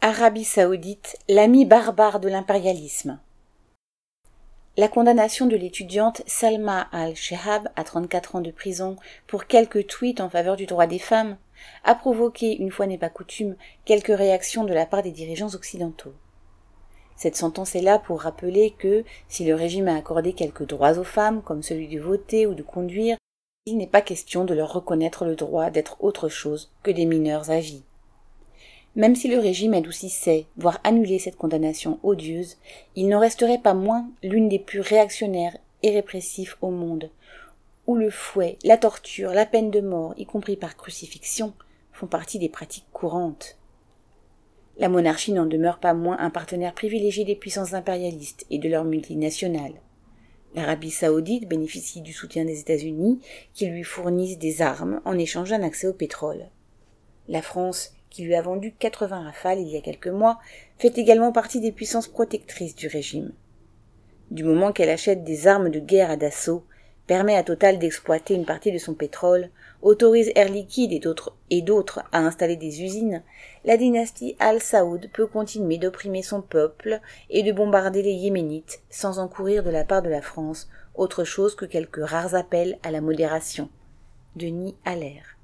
Arabie saoudite, l'ami barbare de l'impérialisme. La condamnation de l'étudiante Salma al-Shehab à 34 ans de prison pour quelques tweets en faveur du droit des femmes a provoqué, une fois n'est pas coutume, quelques réactions de la part des dirigeants occidentaux. Cette sentence est là pour rappeler que, si le régime a accordé quelques droits aux femmes, comme celui de voter ou de conduire, il n'est pas question de leur reconnaître le droit d'être autre chose que des mineurs à vie. Même si le régime adoucissait, voire annulait cette condamnation odieuse, il n'en resterait pas moins l'une des plus réactionnaires et répressives au monde, où le fouet, la torture, la peine de mort, y compris par crucifixion, font partie des pratiques courantes. La monarchie n'en demeure pas moins un partenaire privilégié des puissances impérialistes et de leurs multinationales. L'Arabie saoudite bénéficie du soutien des États-Unis qui lui fournissent des armes en échange d'un accès au pétrole. La France qui lui a vendu 80 rafales il y a quelques mois, fait également partie des puissances protectrices du régime. Du moment qu'elle achète des armes de guerre à Dassault, permet à Total d'exploiter une partie de son pétrole, autorise Air Liquide et d'autres, et d'autres à installer des usines, la dynastie Al Saoud peut continuer d'opprimer son peuple et de bombarder les Yéménites sans encourir de la part de la France autre chose que quelques rares appels à la modération. Denis Allaire.